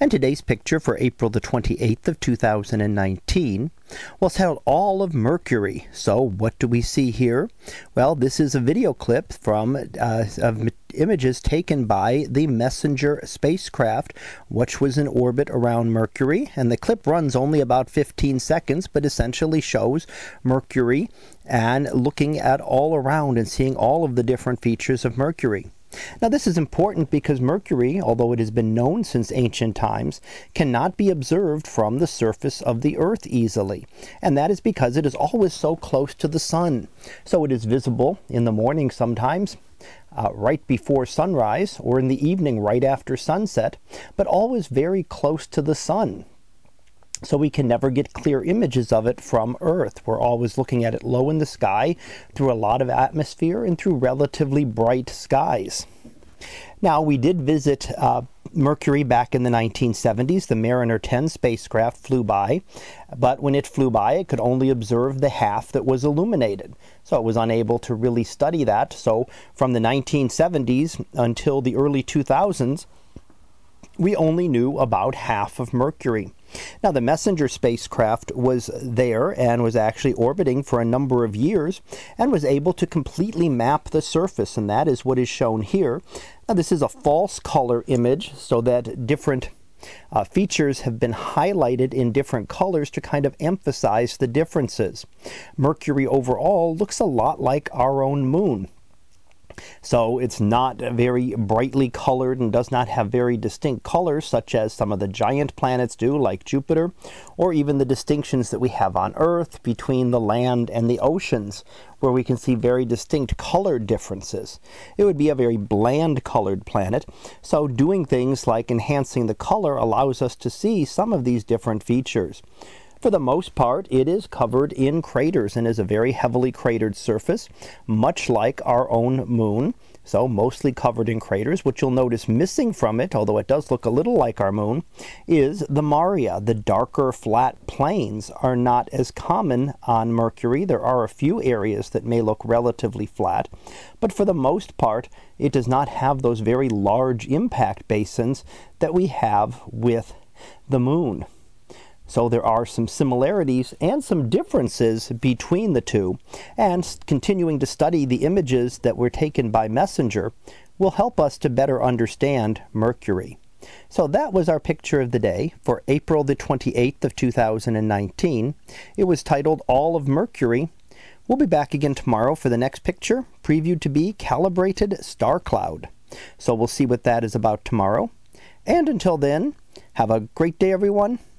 And today's picture for April the 28th of 2019 was held all of Mercury. So what do we see here? Well, this is a video clip from uh, of images taken by the Messenger spacecraft, which was in orbit around Mercury. And the clip runs only about 15 seconds, but essentially shows Mercury and looking at all around and seeing all of the different features of Mercury. Now, this is important because Mercury, although it has been known since ancient times, cannot be observed from the surface of the Earth easily. And that is because it is always so close to the Sun. So it is visible in the morning sometimes, uh, right before sunrise, or in the evening right after sunset, but always very close to the Sun so we can never get clear images of it from Earth. We're always looking at it low in the sky through a lot of atmosphere and through relatively bright skies. Now, we did visit uh, Mercury back in the 1970s. The Mariner 10 spacecraft flew by, but when it flew by, it could only observe the half that was illuminated. So it was unable to really study that. So from the 1970s until the early 2000s, we only knew about half of Mercury. Now, the Messenger spacecraft was there and was actually orbiting for a number of years and was able to completely map the surface, and that is what is shown here. Now, this is a false color image so that different uh, features have been highlighted in different colors to kind of emphasize the differences. Mercury overall looks a lot like our own moon. So it's not very brightly colored and does not have very distinct colors, such as some of the giant planets do, like Jupiter, or even the distinctions that we have on Earth between the land and the oceans, where we can see very distinct color differences. It would be a very bland colored planet, so doing things like enhancing the color allows us to see some of these different features. For the most part, it is covered in craters and is a very heavily cratered surface, much like our own moon. So, mostly covered in craters. What you'll notice missing from it, although it does look a little like our moon, is the Maria. The darker, flat plains are not as common on Mercury. There are a few areas that may look relatively flat, but for the most part, it does not have those very large impact basins that we have with the moon. So there are some similarities and some differences between the two, and continuing to study the images that were taken by Messenger will help us to better understand Mercury. So that was our picture of the day for April the 28th of 2019. It was titled All of Mercury. We'll be back again tomorrow for the next picture, previewed to be Calibrated Star Cloud. So we'll see what that is about tomorrow. And until then, have a great day, everyone